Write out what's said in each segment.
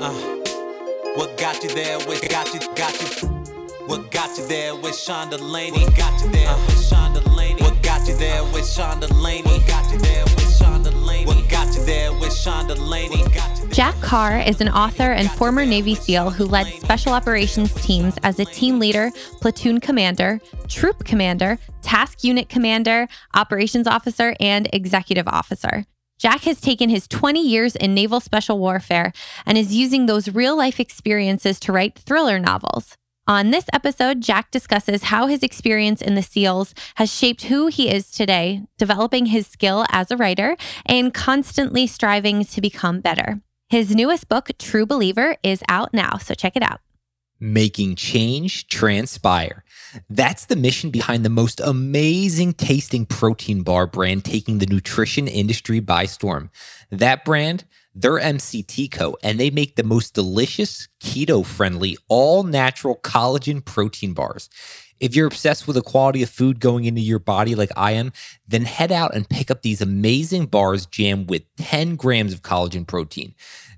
Uh, what got you there? What got you? Got you? What got you there with Sean Delaney? What got you there uh, with Sean Delaney? What got you there with Sean Delaney? What got you there with Sean Delaney? What got you there with Sean Delaney? Jack Carr is an author and former Navy SEAL who led special operations teams as a team leader, platoon commander, troop commander, task unit commander, operations officer, and executive officer. Jack has taken his 20 years in naval special warfare and is using those real life experiences to write thriller novels. On this episode, Jack discusses how his experience in the SEALs has shaped who he is today, developing his skill as a writer and constantly striving to become better. His newest book, True Believer, is out now, so check it out making change transpire. That's the mission behind the most amazing tasting protein bar brand taking the nutrition industry by storm. That brand, they're MCT Co, and they make the most delicious, keto friendly, all natural collagen protein bars. If you're obsessed with the quality of food going into your body like I am, then head out and pick up these amazing bars jammed with 10 grams of collagen protein.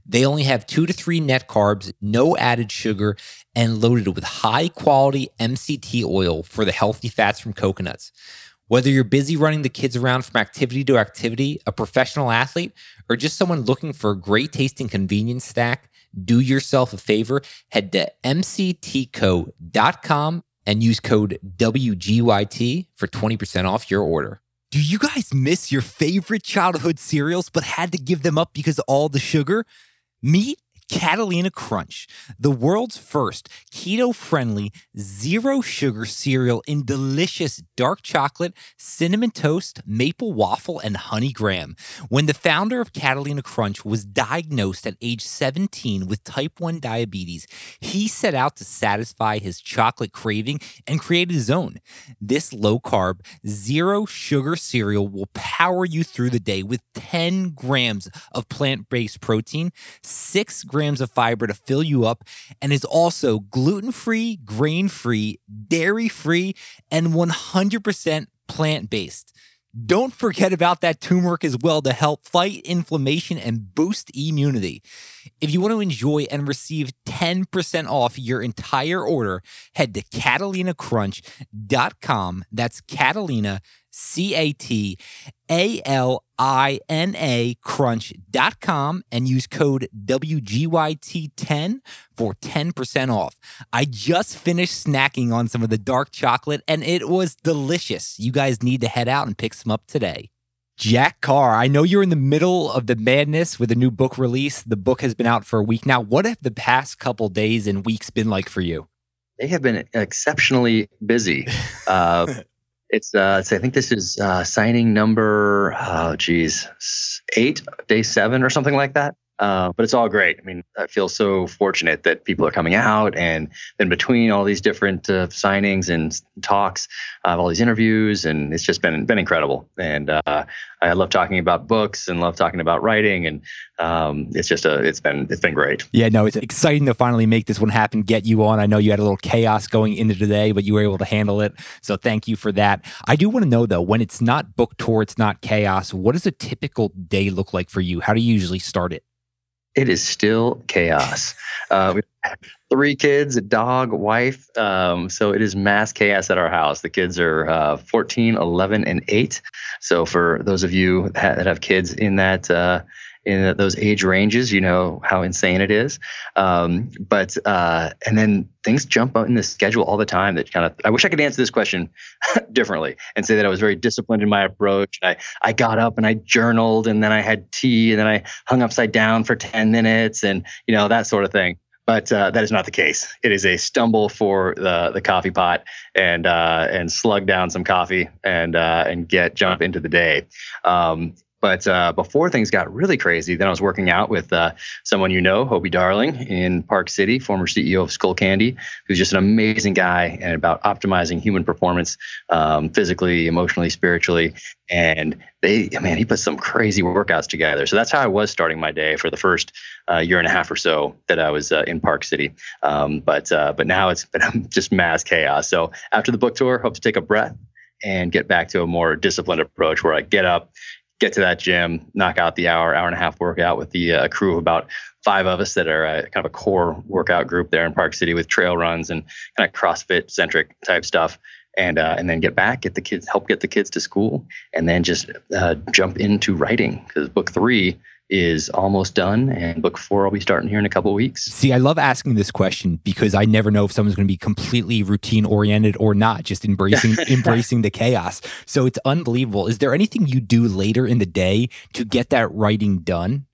They only have two to three net carbs, no added sugar, and loaded with high quality MCT oil for the healthy fats from coconuts. Whether you're busy running the kids around from activity to activity, a professional athlete, or just someone looking for a great tasting convenience snack, do yourself a favor. Head to mctco.com and use code WGYT for 20% off your order. Do you guys miss your favorite childhood cereals but had to give them up because of all the sugar? Meet Catalina Crunch, the world's first keto friendly, zero sugar cereal in delicious dark chocolate, cinnamon toast, maple waffle, and honey graham. When the founder of Catalina Crunch was diagnosed at age 17 with type 1 diabetes, he set out to satisfy his chocolate craving and created his own. This low carb, zero sugar cereal will power you through the day with 10 grams of plant based protein, 6 grams grams of fiber to fill you up and is also gluten free, grain free, dairy free, and 100% plant based. Don't forget about that turmeric as well to help fight inflammation and boost immunity. If you want to enjoy and receive 10% off your entire order, head to CatalinaCrunch.com. That's Catalina, C A T A L I N A crunch.com and use code WGYT10 for 10% off. I just finished snacking on some of the dark chocolate and it was delicious. You guys need to head out and pick some up today. Jack Carr, I know you're in the middle of the madness with a new book release. The book has been out for a week now. What have the past couple days and weeks been like for you? They have been exceptionally busy. Uh, it's uh, I think this is uh, signing number oh geez eight day seven or something like that. Uh, but it's all great. I mean, I feel so fortunate that people are coming out, and in between all these different uh, signings and talks, I have all these interviews, and it's just been been incredible. And uh, I love talking about books and love talking about writing, and um, it's just a it's been it's been great. Yeah, no, it's exciting to finally make this one happen, get you on. I know you had a little chaos going into today, but you were able to handle it. So thank you for that. I do want to know though, when it's not book tour, it's not chaos. What does a typical day look like for you? How do you usually start it? It is still chaos. Uh, three kids, a dog, wife. Um, so it is mass chaos at our house. The kids are uh, 14, 11, and 8. So for those of you that have kids in that uh, in those age ranges, you know how insane it is. Um, but uh, and then things jump out in the schedule all the time. That kind of I wish I could answer this question differently and say that I was very disciplined in my approach. I I got up and I journaled and then I had tea and then I hung upside down for ten minutes and you know that sort of thing. But uh, that is not the case. It is a stumble for the the coffee pot and uh, and slug down some coffee and uh, and get jump into the day. Um, but uh, before things got really crazy, then I was working out with uh, someone you know, Hobie Darling in Park City, former CEO of Skullcandy, who's just an amazing guy and about optimizing human performance um, physically, emotionally, spiritually. And they, man, he put some crazy workouts together. So that's how I was starting my day for the first uh, year and a half or so that I was uh, in Park City. Um, but uh, but now it's been just mass chaos. So after the book tour, hope to take a breath and get back to a more disciplined approach where I get up, get to that gym, knock out the hour, hour and a half workout with the uh, crew of about five of us that are uh, kind of a core workout group there in Park City with trail runs and kind of CrossFit centric type stuff. And, uh, and then get back, get the kids, help get the kids to school, and then just uh, jump into writing because book three is almost done, and book four will be starting here in a couple weeks. See, I love asking this question because I never know if someone's going to be completely routine oriented or not, just embracing embracing the chaos. So it's unbelievable. Is there anything you do later in the day to get that writing done?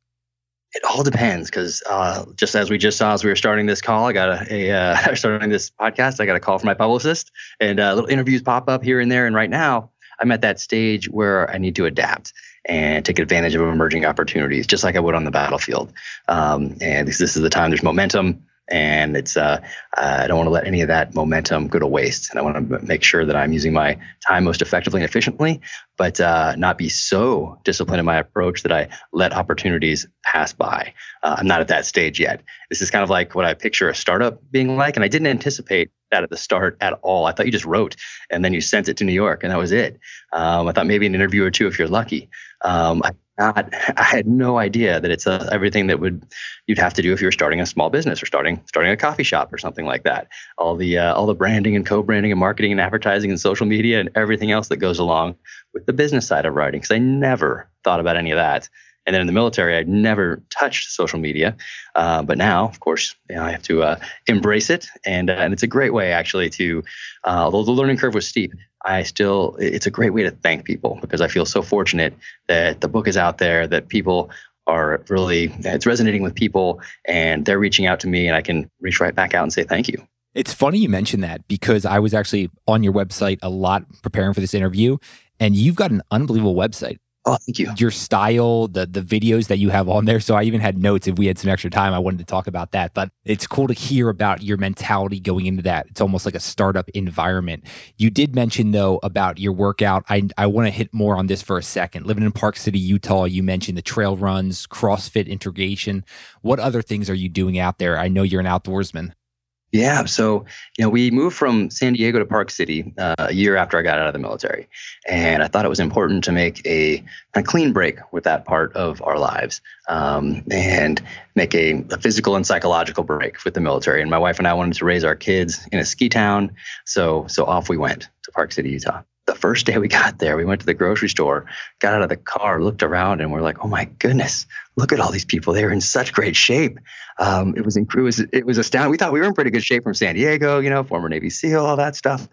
It all depends because uh, just as we just saw as we were starting this call, I got a, a uh, starting this podcast. I got a call from my publicist, and uh, little interviews pop up here and there. And right now, I'm at that stage where I need to adapt and take advantage of emerging opportunities, just like I would on the battlefield. Um, and this, this is the time there's momentum and it's uh, I don't want to let any of that momentum go to waste, and I want to make sure that I'm using my time most effectively and efficiently, but uh, not be so disciplined in my approach that I let opportunities pass by. Uh, I'm not at that stage yet. This is kind of like what I picture a startup being like, and I didn't anticipate that at the start at all. I thought you just wrote and then you sent it to New York, and that was it. Um, I thought maybe an interview or two if you're lucky. Um, I not I had no idea that it's a, everything that would you'd have to do if you were starting a small business or starting starting a coffee shop or something like that. All the uh, all the branding and co-branding and marketing and advertising and social media and everything else that goes along with the business side of writing. Because I never thought about any of that. And then in the military, I'd never touched social media, uh, but now, of course, you know, I have to uh, embrace it, and uh, and it's a great way actually to, uh, although the learning curve was steep, I still, it's a great way to thank people because I feel so fortunate that the book is out there, that people are really, it's resonating with people and they're reaching out to me and I can reach right back out and say thank you. It's funny you mentioned that because I was actually on your website a lot preparing for this interview and you've got an unbelievable website. Oh, thank you. Your style, the the videos that you have on there. So I even had notes. If we had some extra time, I wanted to talk about that. But it's cool to hear about your mentality going into that. It's almost like a startup environment. You did mention though about your workout. I I want to hit more on this for a second. Living in Park City, Utah, you mentioned the trail runs, CrossFit integration. What other things are you doing out there? I know you're an outdoorsman. Yeah. So, you know, we moved from San Diego to Park City uh, a year after I got out of the military. And I thought it was important to make a, a clean break with that part of our lives um, and make a, a, physical and psychological break with the military. And my wife and I wanted to raise our kids in a ski town. So, so off we went to Park City, Utah the first day we got there, we went to the grocery store, got out of the car, looked around, and we're like, "Oh my goodness, look at all these people! They're in such great shape." Um, it was it was it was astounding. We thought we were in pretty good shape from San Diego, you know, former Navy SEAL, all that stuff.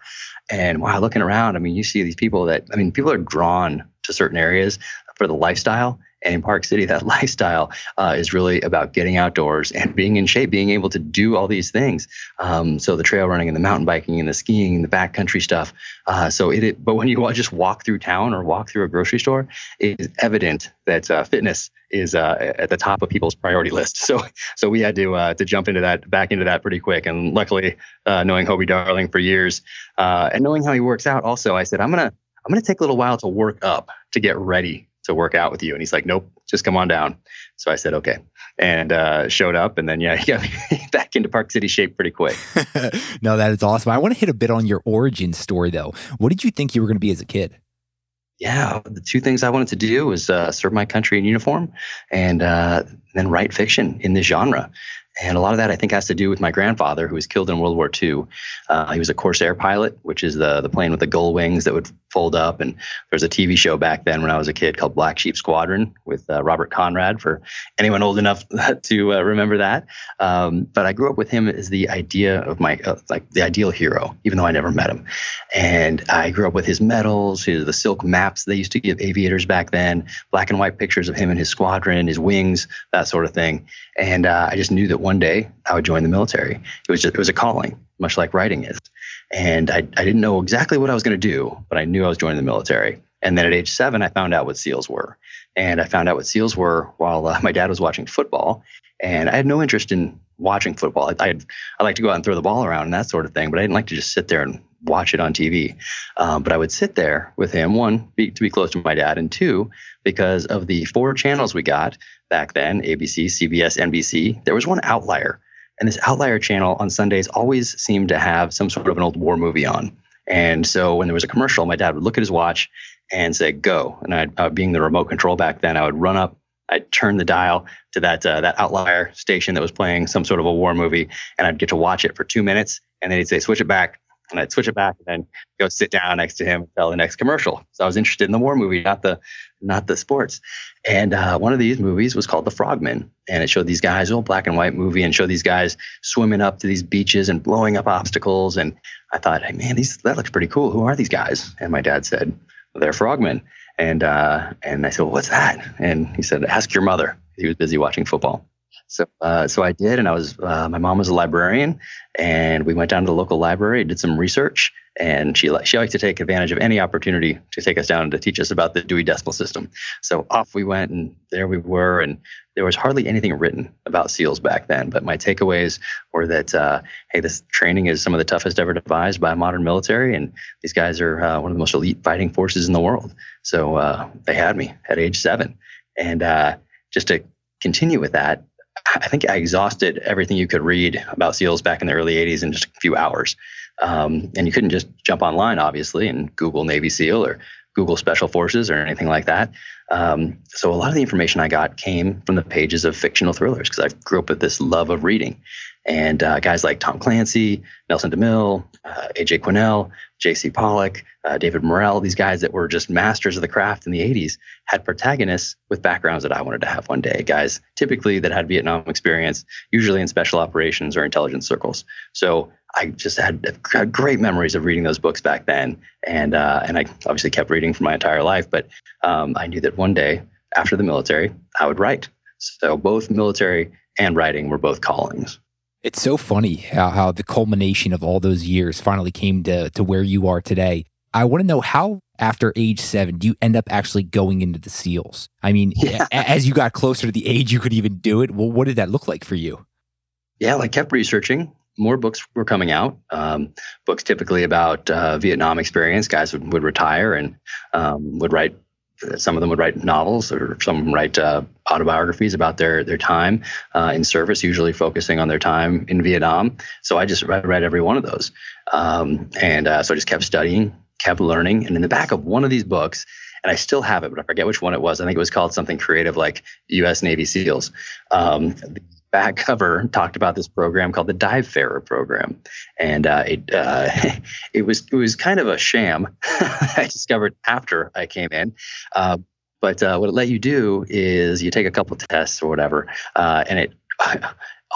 And wow, looking around, I mean, you see these people that I mean, people are drawn to certain areas for the lifestyle and in Park City, that lifestyle uh, is really about getting outdoors and being in shape, being able to do all these things. Um, so the trail running and the mountain biking and the skiing and the backcountry stuff. Uh, so it, it, but when you just walk through town or walk through a grocery store, it is evident that uh, fitness is uh, at the top of people's priority list. So so we had to uh, to jump into that back into that pretty quick. And luckily, uh, knowing Hobie Darling for years and knowing how he works out, also I said I'm gonna I'm gonna take a little while to work up to get ready to work out with you. And he's like, nope, just come on down. So I said, okay. And uh, showed up. And then, yeah, he got me back into Park City shape pretty quick. no, that is awesome. I want to hit a bit on your origin story, though. What did you think you were going to be as a kid? Yeah, the two things I wanted to do was uh, serve my country in uniform and uh, then write fiction in this genre. And a lot of that, I think, has to do with my grandfather, who was killed in World War II. Uh, he was a Corsair pilot, which is the the plane with the gull wings that would fold up. And there was a TV show back then when I was a kid called Black Sheep Squadron with uh, Robert Conrad, for anyone old enough to uh, remember that. Um, but I grew up with him as the idea of my uh, like the ideal hero, even though I never met him. And I grew up with his medals, his the silk maps they used to give aviators back then, black and white pictures of him and his squadron, his wings, that sort of thing. And uh, I just knew that one day I would join the military. It was just, it was a calling, much like writing is. And I, I didn't know exactly what I was going to do, but I knew I was joining the military. And then at age seven, I found out what SEALs were. And I found out what SEALs were while uh, my dad was watching football. And I had no interest in watching football. I, I'd, I like to go out and throw the ball around and that sort of thing, but I didn't like to just sit there and watch it on TV. Um, but I would sit there with him, one, be, to be close to my dad, and two, because of the four channels we got back then ABC, CBS, NBC, there was one outlier. And this outlier channel on Sundays always seemed to have some sort of an old war movie on. And so when there was a commercial, my dad would look at his watch and say go. And I'd, uh, being the remote control back then, I would run up, I'd turn the dial to that uh, that outlier station that was playing some sort of a war movie, and I'd get to watch it for two minutes, and then he'd say switch it back, and I'd switch it back, and then go sit down next to him until the next commercial. So I was interested in the war movie, not the not the sports. And uh, one of these movies was called The Frogmen, and it showed these guys, old black and white movie, and showed these guys swimming up to these beaches and blowing up obstacles. And I thought, hey man, these that looks pretty cool. Who are these guys? And my dad said, well, they're frogmen. And uh, and I said, well, what's that? And he said, ask your mother. He was busy watching football. So, uh, so I did, and I was. Uh, my mom was a librarian, and we went down to the local library, did some research, and she she liked to take advantage of any opportunity to take us down to teach us about the Dewey Decimal System. So off we went, and there we were, and there was hardly anything written about SEALs back then. But my takeaways were that uh, hey, this training is some of the toughest ever devised by a modern military, and these guys are uh, one of the most elite fighting forces in the world. So uh, they had me at age seven, and uh, just to continue with that I think I exhausted everything you could read about SEALs back in the early 80s in just a few hours. Um, and you couldn't just jump online, obviously, and Google Navy SEAL or Google Special Forces or anything like that. Um, so a lot of the information I got came from the pages of fictional thrillers because I grew up with this love of reading. And uh, guys like Tom Clancy, Nelson DeMille, uh, AJ Quinnell, J.C. Pollock, uh, David Morrell, these guys that were just masters of the craft in the 80s had protagonists with backgrounds that I wanted to have one day. Guys typically that had Vietnam experience, usually in special operations or intelligence circles. So I just had, had great memories of reading those books back then. And, uh, and I obviously kept reading for my entire life. But um, I knew that one day after the military, I would write. So both military and writing were both callings. It's so funny how, how the culmination of all those years finally came to, to where you are today. I want to know how, after age seven, do you end up actually going into the SEALs? I mean, yeah. as you got closer to the age you could even do it, well, what did that look like for you? Yeah, I kept researching. More books were coming out. Um, books typically about uh, Vietnam experience. Guys would, would retire and um, would write some of them would write novels or some write uh, autobiographies about their their time uh, in service, usually focusing on their time in Vietnam. So I just read, read every one of those, um, and uh, so I just kept studying, kept learning. And in the back of one of these books, and I still have it, but I forget which one it was. I think it was called something creative like U.S. Navy SEALs. Um, back cover talked about this program called the Dive Farer program, and uh, it uh, it was it was kind of a sham. I discovered after I came in. Uh, but uh, what it let you do is you take a couple tests or whatever, uh, and it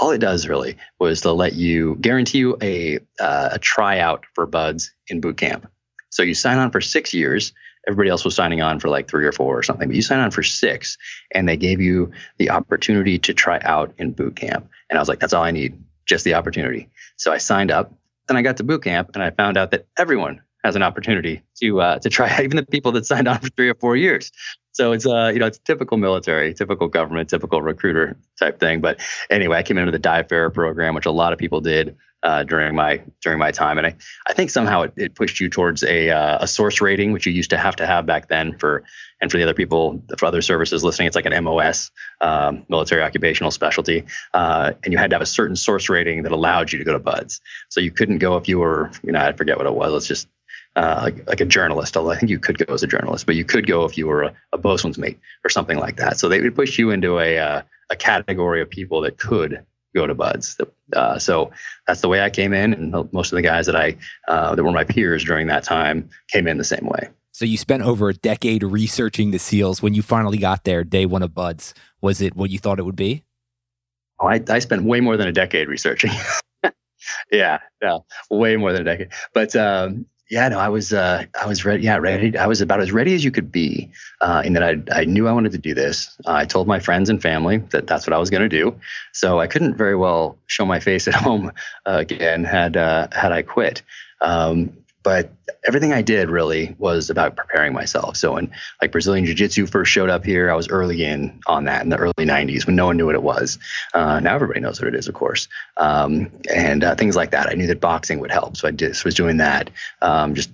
all it does really was to let you guarantee you a uh, a tryout for BUD/S in boot camp. So you sign on for six years everybody else was signing on for like three or four or something, but you signed on for six and they gave you the opportunity to try out in boot camp. And I was like, that's all I need, just the opportunity. So I signed up. Then I got to boot camp and I found out that everyone has an opportunity to uh, to try, even the people that signed on for three or four years. So it's uh you know it's typical military, typical government, typical recruiter type thing. But anyway, I came into the Dive Farer program, which a lot of people did uh, during my during my time, and I, I think somehow it, it pushed you towards a uh, a source rating, which you used to have to have back then for and for the other people for other services listening, it's like an MOS, um, military occupational specialty, uh, and you had to have a certain source rating that allowed you to go to BUD/S. So you couldn't go if you were you know I forget what it was. Let's just uh, like, like, a journalist, although I think you could go as a journalist, but you could go if you were a, a bosun's mate or something like that. So they would push you into a, uh, a category of people that could go to BUD/S. Uh, so that's the way I came in, and most of the guys that I uh, that were my peers during that time came in the same way. So you spent over a decade researching the seals. When you finally got there, day one of BUD/S, was it what you thought it would be? Oh, I, I spent way more than a decade researching. yeah, yeah, way more than a decade. But um, yeah, no, I was uh, I was ready. Yeah, ready. I was about as ready as you could be, uh, in that I I knew I wanted to do this. Uh, I told my friends and family that that's what I was going to do. So I couldn't very well show my face at home uh, again had uh, had I quit. Um, but everything I did really was about preparing myself. So when like Brazilian Jiu Jitsu first showed up here, I was early in on that in the early 90s when no one knew what it was. Uh, now everybody knows what it is, of course. Um, and uh, things like that. I knew that boxing would help. So I just was doing that, um, just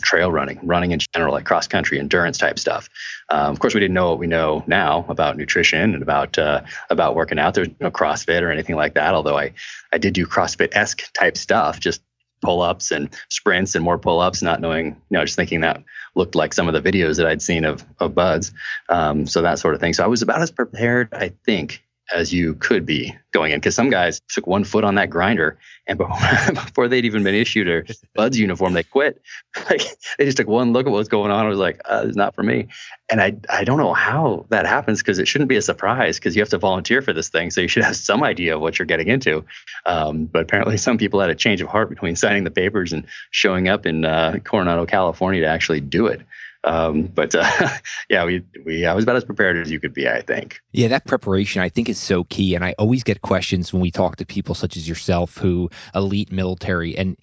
trail running, running in general, like cross country, endurance type stuff. Um, of course, we didn't know what we know now about nutrition and about uh, about working out. There's no CrossFit or anything like that. Although I I did do CrossFit esque type stuff, just pull ups and sprints and more pull ups, not knowing, you know, just thinking that looked like some of the videos that I'd seen of, of BUD/S. Um, so that sort of thing. So I was about as prepared, I think, as you could be going in because some guys took one foot on that grinder and before they'd even been issued a BUD/S uniform they quit. Like they just took one look at what's going on. I was like uh, it's not for me. And i i don't know how that happens because it shouldn't be a surprise because you have to volunteer for this thing so you should have some idea of what you're getting into. Um, but apparently some people had a change of heart between signing the papers and showing up in uh, coronado california to actually do it um, but uh, yeah, we we I was about as prepared as you could be, I think. Yeah, that preparation I think is so key, and I always get questions when we talk to people such as yourself who elite military and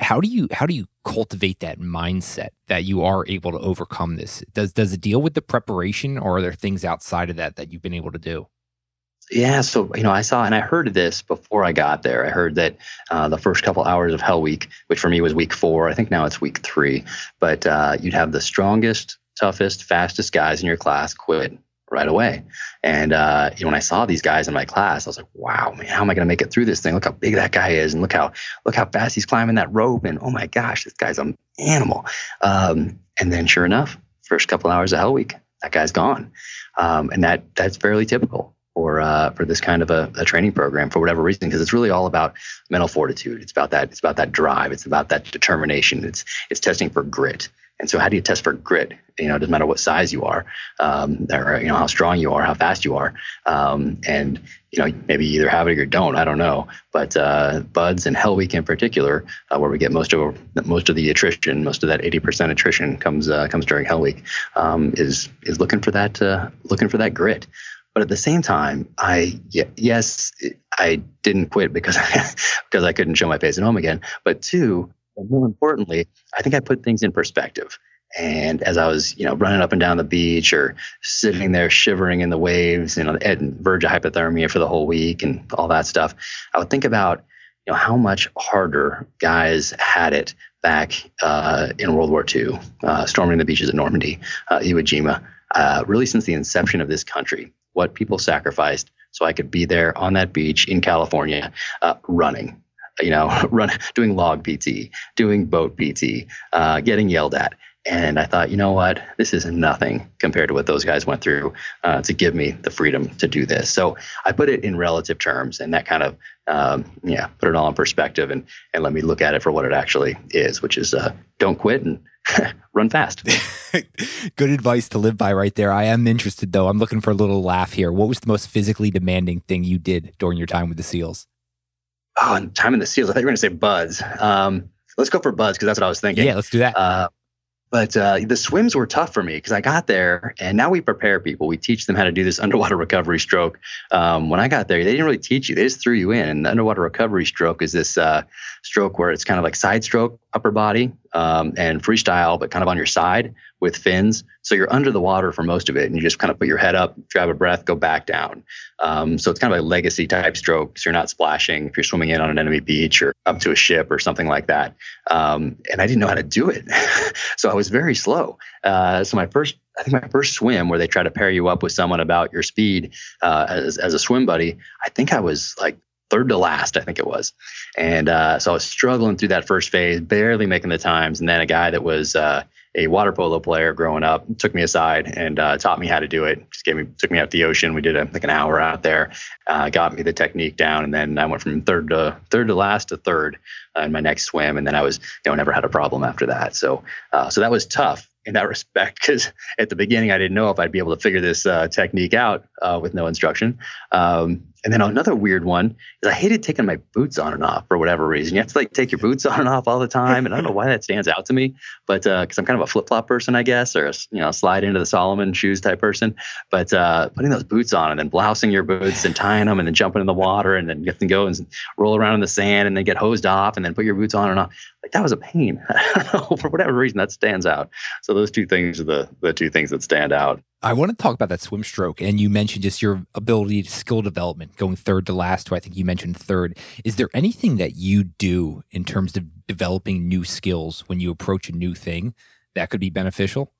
how do you how do you cultivate that mindset that you are able to overcome this does does it deal with the preparation or are there things outside of that that you've been able to do yeah, so you know, I saw and I heard this before I got there. I heard that uh, the first couple hours of Hell Week, which for me was week four, I think now it's week three, but uh, you'd have the strongest, toughest, fastest guys in your class quit right away. And uh, you know, when I saw these guys in my class, I was like, "Wow, man, how am I going to make it through this thing? Look how big that guy is, and look how look how fast he's climbing that rope, and oh my gosh, this guy's an animal." Um, and then, sure enough, first couple hours of Hell Week, that guy's gone, um, and that that's fairly typical for uh, for this kind of a, a, training program for whatever reason because it's really all about mental fortitude. It's about that. It's about that drive. It's about that determination. It's it's testing for grit. And so, how do you test for grit? You know, it doesn't matter what size you are, um, or you know how strong you are, how fast you are, um, and you know maybe you either have it or you don't. I don't know. But uh, BUD/S and Hell Week in particular, uh, where we get most of most of the attrition, most of that 80% attrition comes uh, comes during Hell Week, um, is is looking for that uh, looking for that grit. But at the same time, I yes, I didn't quit because I, because I couldn't show my face at home again. But two, more importantly, I think I put things in perspective. And as I was, you know, running up and down the beach or sitting there shivering in the waves, you know, at verge of hypothermia for the whole week and all that stuff, I would think about, you know, how much harder guys had it back uh, in World War II, uh, storming the beaches at Normandy, uh, Iwo Jima, uh, really since the inception of this country what people sacrificed so I could be there on that beach in California uh, running, you know, run, doing log PT, doing boat PT, uh, getting yelled at. And I thought, you know what? This is nothing compared to what those guys went through uh, to give me the freedom to do this. So I put it in relative terms, and that kind of, um, yeah, put it all in perspective and and let me look at it for what it actually is, which is uh, don't quit and run fast. Good advice to live by right there. I am interested though. I'm looking for a little laugh here. What was the most physically demanding thing you did during your time with the SEALs? Oh, time in the SEALs. I thought you were going to say BUD/S. Um, let's go for BUD/S because that's what I was thinking. Yeah, let's do that. Uh, but uh, the swims were tough for me because I got there and now we prepare people. We teach them how to do this underwater recovery stroke. Um, when I got there, they didn't really teach you; they just threw you in. And the underwater recovery stroke is this uh, stroke where it's kind of like side stroke, upper body, um, and freestyle, but kind of on your side with fins. So you're under the water for most of it, and you just kind of put your head up, grab a breath, go back down. Um, so it's kind of a legacy type stroke. So you're not splashing if you're swimming in on an enemy beach or up to a ship or something like that. Um, and I didn't know how to do it, so I was very slow. Uh, so my first, I think my first swim where they try to pair you up with someone about your speed uh, as, as a swim buddy, I think I was like third to last, I think it was. And uh, so I was struggling through that first phase, barely making the times. And then a guy that was uh, a water polo player growing up took me aside and uh, taught me how to do it. Just gave me took me out to the ocean. We did a, like an hour out there, uh, got me the technique down, and then I went from third to third to last to third uh, in my next swim. And then I was you know never had a problem after that. So uh, so that was tough in that respect because at the beginning I didn't know if I'd be able to figure this uh, technique out uh, with no instruction. Um, and then another weird one is I hated taking my boots on and off for whatever reason. You have to like take your boots on and off all the time, and I don't know why that stands out to me, but because uh, I'm kind of a flip flop person, I guess, or a, you know, slide into the Salomon shoes type person. But uh, putting those boots on and then blousing your boots and tying them and then jumping in the water and then have to go and roll around in the sand and then get hosed off and then put your boots on and off like that was a pain. I don't know for whatever reason that stands out. So those two things are the the two things that stand out. I want to talk about that swim stroke, and you mentioned just your ability to skill development, going third to last. To I think you mentioned third. Is there anything that you do in terms of developing new skills when you approach a new thing that could be beneficial?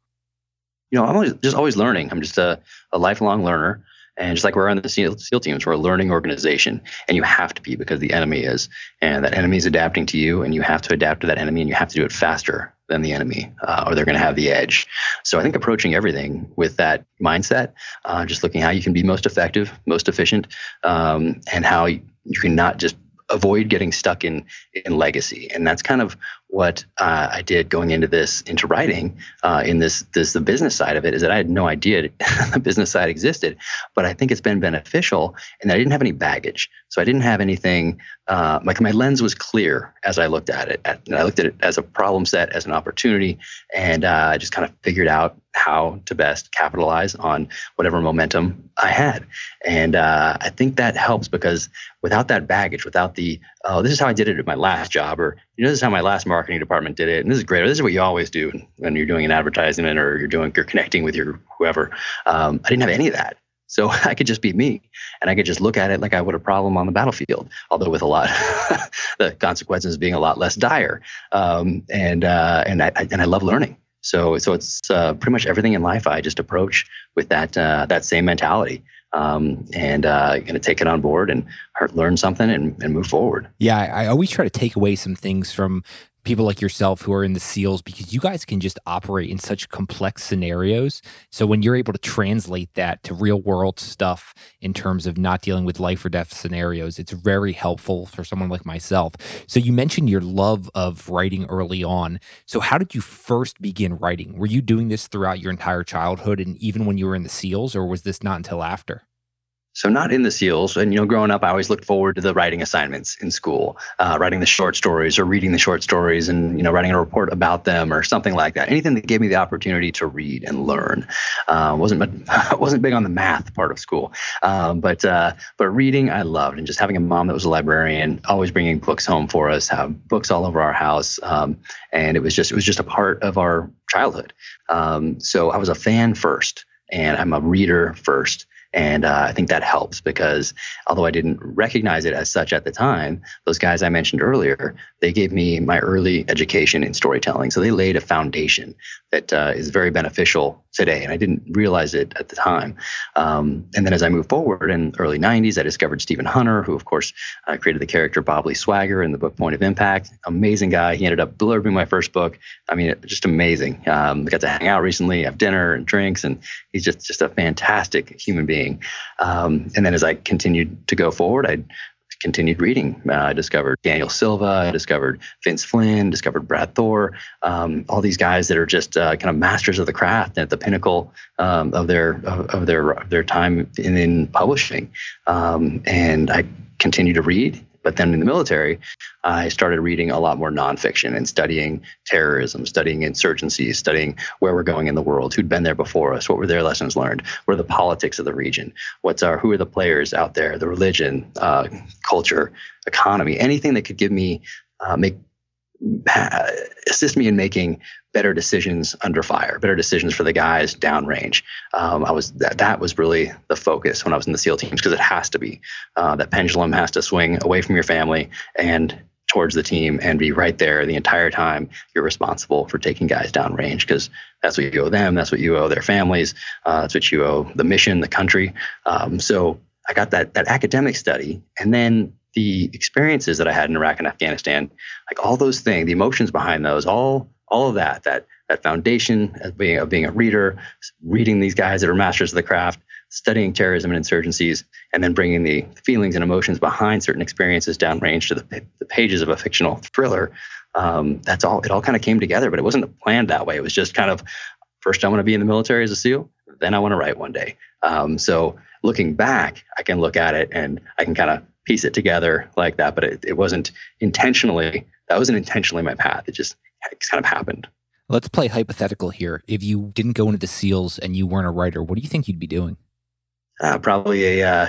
You know, I'm always, just always learning. I'm just a, a lifelong learner. And just like we're on the SEAL, SEAL teams, we're a learning organization, and you have to be because the enemy is, and that enemy is adapting to you, and you have to adapt to that enemy, and you have to do it faster than the enemy, uh, or they're going to have the edge. So I think approaching everything with that mindset, uh, just looking how you can be most effective, most efficient, um, and how you, can not just avoid getting stuck in in legacy and that's kind of what uh, I did going into this into writing uh, in this this the business side of it is that I had no idea the business side existed, but I think it's been beneficial and I didn't have any baggage. So I didn't have anything uh, like my lens was clear as I looked at it. and I looked at it as a problem set, as an opportunity, and uh, I just kind of figured out how to best capitalize on whatever momentum I had. And uh, I think that helps because without that baggage, without the oh, this is how I did it at my last job, or you know, this is how my last marketing department did it, and this is great. This is what you always do when you're doing an advertisement or you're doing you're connecting with your whoever. Um, I didn't have any of that. So I could just be me and I could just look at it like I would a problem on the battlefield, although with a lot, the consequences being a lot less dire. Um, and, uh, and I, and I love learning. So, so it's uh, pretty much everything in life I just approach with that, uh, that same mentality um, and uh, going to take it on board and learn something and, and move forward. Yeah, I, I always try to take away some things from people like yourself who are in the SEALs because you guys can just operate in such complex scenarios. So when you're able to translate that to real world stuff in terms of not dealing with life or death scenarios, it's very helpful for someone like myself. So you mentioned your love of writing early on. So how did you first begin writing? Were you doing this throughout your entire childhood and even when you were in the SEALs or was this not until after? So not in the SEALs, and you know, growing up, I always looked forward to the writing assignments in school, uh, writing the short stories or reading the short stories, and you know, writing a report about them or something like that. Anything that gave me the opportunity to read and learn. Uh, wasn't wasn't big on the math part of school, um, but uh, but reading I loved, and just having a mom that was a librarian, always bringing books home for us, have books all over our house, um, and it was just it was just a part of our childhood. Um, so I was a fan first, and I'm a reader first. And uh, I think that helps because although I didn't recognize it as such at the time, those guys I mentioned earlier, they gave me my early education in storytelling. So they laid a foundation that uh, is very beneficial today. And I didn't realize it at the time. Um, and then as I moved forward in early 90s, I discovered Stephen Hunter, who, of course, uh, created the character Bob Lee Swagger in the book Point of Impact. Amazing guy. He ended up blurbing my first book. I mean, just amazing. Um, got to hang out recently, have dinner and drinks, and he's just, just a fantastic human being. Um, and then as I continued to go forward, I continued reading. Uh, I discovered Daniel Silva, I discovered Vince Flynn, discovered Brad Thor, um, all these guys that are just uh, kind of masters of the craft at the pinnacle um, of their of, of, their their time in, in publishing. Um, and I continue to read but then in the military, I started reading a lot more nonfiction and studying terrorism, studying insurgencies, studying where we're going in the world, who'd been there before us, what were their lessons learned, what are the politics of the region, what's our, who are the players out there, the religion, uh, culture, economy, anything that could give me, uh, make, assist me in making better decisions under fire, better decisions for the guys downrange. Um, I was that that was really the focus when I was in the SEAL teams because it has to be uh, that pendulum has to swing away from your family and towards the team and be right there the entire time you're responsible for taking guys downrange because that's what you owe them that's what you owe their families uh, that's what you owe the mission the country um, so i got that that academic study and then the experiences that i had in iraq and afghanistan like all those things the emotions behind those all all of that, that that foundation of being, of being a reader, reading these guys that are masters of the craft, studying terrorism and insurgencies, and then bringing the feelings and emotions behind certain experiences downrange to the, the pages of a fictional thriller. Um, that's all. It all kind of came together, but it wasn't planned that way. It was just kind of first I want to be in the military as a SEAL, then I want to write one day. Um, so looking back, I can look at it and I can kind of piece it together like that. But it, it wasn't intentionally. That wasn't intentionally my path. It just it's kind of happened. Let's play hypothetical here. If you didn't go into the SEALs and you weren't a writer, what do you think you'd be doing? Uh, probably a uh,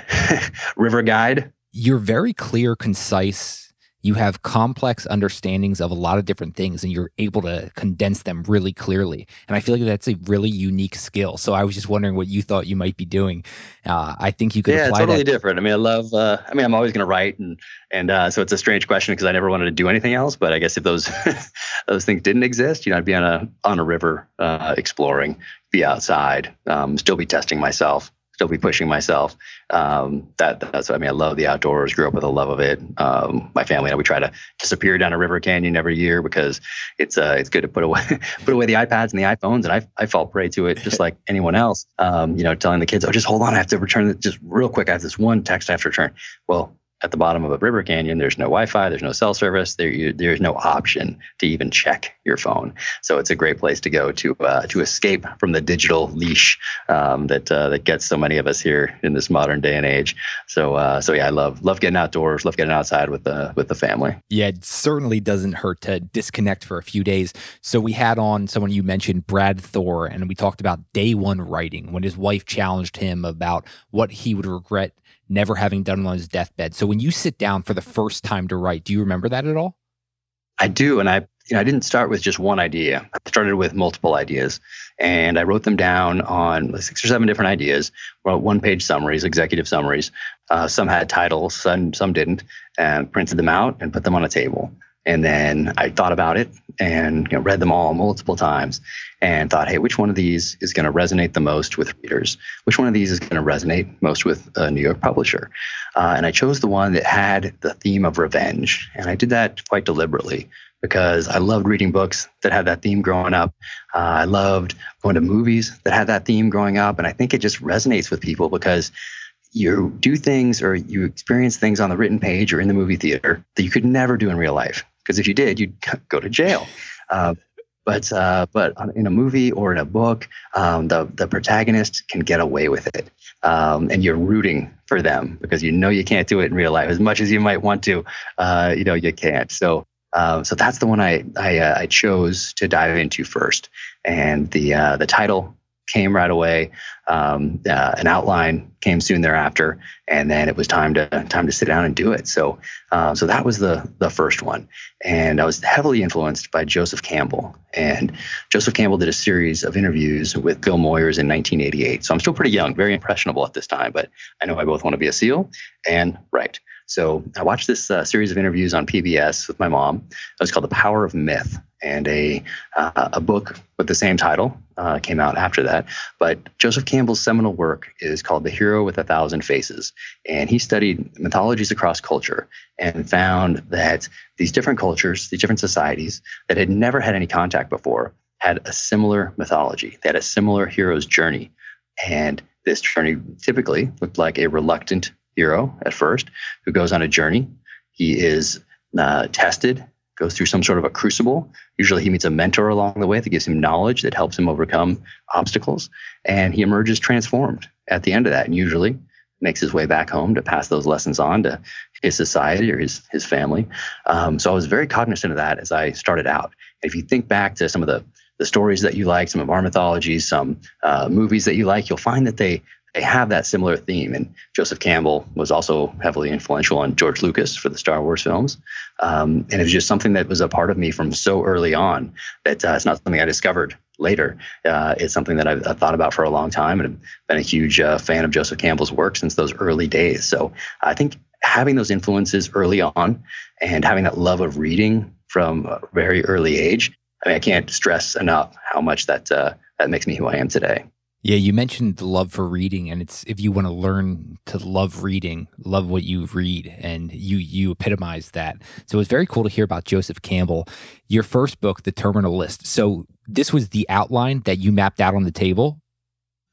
river guide. You're very clear, concise, you have complex understandings of a lot of different things and you're able to condense them really clearly. And I feel like that's a really unique skill. So I was just wondering what you thought you might be doing. Uh, I think you could yeah, apply totally that. different. I mean, I love, uh, I mean, I'm always going to write and, and uh, so it's a strange question because I never wanted to do anything else. But I guess if those, those things didn't exist, you know, I'd be on a, on a river uh, exploring, be outside, um, still be testing myself still be pushing myself. Um, that that's what I mean I love the outdoors. Grew up with a love of it. Um, my family and I we try to disappear down a river canyon every year because it's uh it's good to put away put away the iPads and the iPhones. And I I fall prey to it just like anyone else. Um, you know, telling the kids, oh, just hold on, I have to return it just real quick. I have this one text I have to return. Well, at the bottom of a river canyon, there's no Wi-Fi, there's no cell service, there you, there's no option to even check your phone. So it's a great place to go to uh, to escape from the digital leash um, that uh, that gets so many of us here in this modern day and age. So uh, so yeah, I love love getting outdoors, love getting outside with the with the family. Yeah, it certainly doesn't hurt to disconnect for a few days. So we had on someone you mentioned, Brad Thor, and we talked about day one writing when his wife challenged him about what he would regret never having done it on his deathbed. So when you sit down for the first time to write, do you remember that at all? I do, and I you know I didn't start with just one idea. I started with multiple ideas, and I wrote them down on six or seven different ideas. Wrote one-page summaries, executive summaries. Uh, some had titles, some some didn't, and printed them out and put them on a table. And then I thought about it and you know, read them all multiple times and thought, hey, which one of these is going to resonate the most with readers? Which one of these is going to resonate most with a New York publisher? Uh, and I chose the one that had the theme of revenge. And I did that quite deliberately because I loved reading books that had that theme growing up. Uh, I loved going to movies that had that theme growing up. And I think it just resonates with people because you do things or you experience things on the written page or in the movie theater that you could never do in real life because if you did, you'd go to jail. Uh, but uh, but in a movie or in a book, um, the the protagonist can get away with it, um, and you're rooting for them because you know you can't do it in real life as much as you might want to. Uh, you know you can't. So um, so that's the one I I, uh, I, chose to dive into first, and the uh, the title came right away. Um, uh, an outline came soon thereafter, and then it was time to time to sit down and do it. So, uh, so that was the the first one, and I was heavily influenced by Joseph Campbell. And Joseph Campbell did a series of interviews with Bill Moyers in 1988. So I'm still pretty young, very impressionable at this time, but I know I both want to be a SEAL and write. So I watched this uh, series of interviews on PBS with my mom. It was called The Power of Myth, and a uh, a book with the same title uh, came out after that. But Joseph Campbell's seminal work is called The Hero with a Thousand Faces, and he studied mythologies across culture and found that these different cultures, these different societies that had never had any contact before, had a similar mythology. They had a similar hero's journey, and this journey typically looked like a reluctant hero at first who goes on a journey. He is uh, tested goes through some sort of a crucible. Usually he meets a mentor along the way that gives him knowledge that helps him overcome obstacles. And he emerges transformed at the end of that and usually makes his way back home to pass those lessons on to his society or his, his family. Um, so I was very cognizant of that as I started out. if you think back to some of the, the stories that you like, some of our mythologies, some uh, movies that you like, you'll find that they they have that similar theme. And Joseph Campbell was also heavily influential on George Lucas for the Star Wars films. Um, and it was just something that was a part of me from so early on that uh, it's not something I discovered later. Uh, it's something that I've, I've, thought about for a long time and I've been a huge uh, fan of Joseph Campbell's work since those early days. So I think having those influences early on and having that love of reading from a very early age, I mean, I can't stress enough how much that uh, that makes me who I am today. Yeah, you mentioned the love for reading, and it's if you want to learn to love reading, love what you read, and you you epitomize that. So it's very cool to hear about Joseph Campbell. Your first book, The Terminal List. So this was the outline that you mapped out on the table.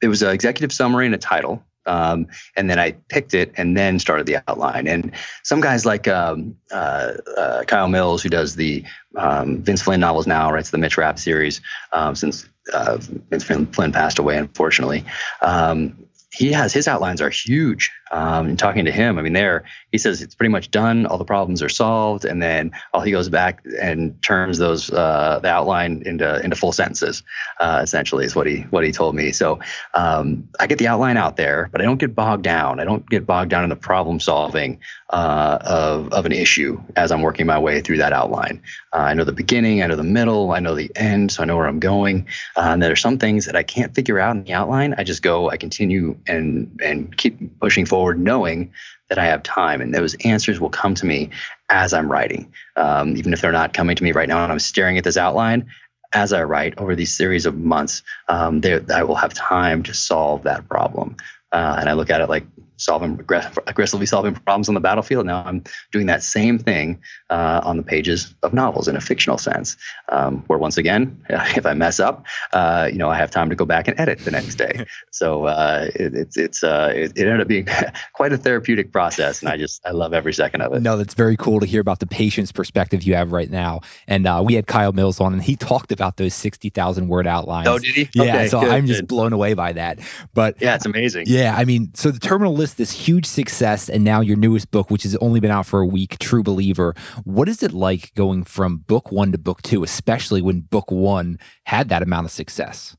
It was an executive summary and a title, um, and then I picked it and then started the outline. And some guys like um, uh, uh, Kyle Mills, who does the um, Vince Flynn novels now, writes the Mitch Rapp series um, since uh, Vince Flynn passed away, unfortunately. Um, he has his outlines are huge. Um, and talking to him, I mean, there he says it's pretty much done. All the problems are solved, and then all he goes back and turns those uh, the outline into into full sentences. Uh, essentially, is what he what he told me. So um, I get the outline out there, but I don't get bogged down. I don't get bogged down in the problem solving uh, of of an issue as I'm working my way through that outline. Uh, I know the beginning, I know the middle, I know the end, so I know where I'm going. Uh, and there are some things that I can't figure out in the outline. I just go, I continue and and keep pushing forward forward knowing that I have time and those answers will come to me as I'm writing. Um, even if they're not coming to me right now and I'm staring at this outline, as I write over these series of months, um, I will have time to solve that problem. uh, and I look at it like solving aggressively solving problems on the battlefield. Now I'm doing that same thing uh, on the pages of novels in a fictional sense, um, where once again, if I mess up, uh, you know, I have time to go back and edit the next day. So uh, it, it's it's uh, it, it, ended up being quite a therapeutic process, and I just I love every second of it. No, that's very cool to hear about the patient's perspective you have right now. And uh, we had Kyle Mills on, and he talked about those sixty thousand word outlines. Oh, did he? Yeah. Okay, so good, I'm just blown away by that. But yeah, it's amazing. Yeah, I mean, so the terminal list, this huge success, and now your newest book, which has only been out for a week, True Believer. What is it like going from book one to book two, especially when book one had that amount of success?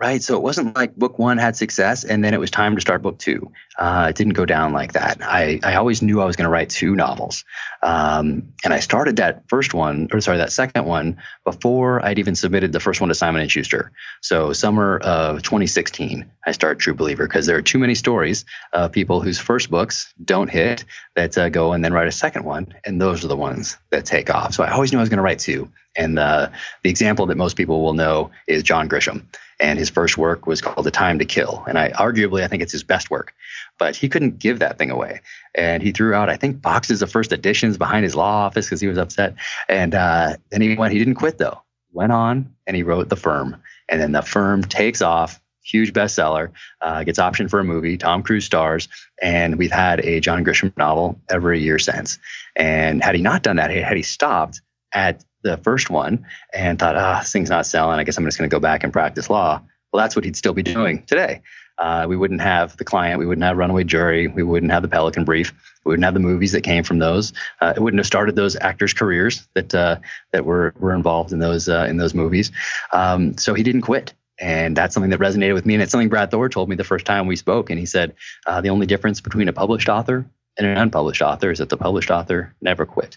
Right. So it wasn't like book one had success and then it was time to start book two. Uh, it didn't go down like that. I, I always knew I was going to write two novels. Um, and I started that first one, or sorry, that second one before I'd even submitted the first one to Simon and Schuster. So summer of 2016, I start True Believer because there are too many stories of people whose first books don't hit that uh, go and then write a second one. And those are the ones that take off. So I always knew I was going to write two. And uh, the example that most people will know is John Grisham and his first work was called The Time to Kill. And I arguably I think it's his best work, but he couldn't give that thing away. And he threw out I think boxes of first editions behind his law office because he was upset. And uh, then he went. He didn't quit though. Went on and he wrote The Firm. And then The Firm takes off. Huge bestseller, uh, gets optioned for a movie. Tom Cruise stars, and we've had a John Grisham novel every year since. And had he not done that, had he stopped at the first one and thought, ah, this thing's not selling. I guess I'm just going to go back and practice law. Well, that's what he'd still be doing today. Uh, we wouldn't have the client. We wouldn't have Runaway Jury. We wouldn't have the Pelican Brief. We wouldn't have the movies that came from those. Uh, it wouldn't have started those actors' careers that uh, that were were involved in those uh, in those movies. Um, so he didn't quit, and that's something that resonated with me. And it's something Brad Thor told me the first time we spoke. And he said uh, the only difference between a published author and an unpublished author is that the published author never quit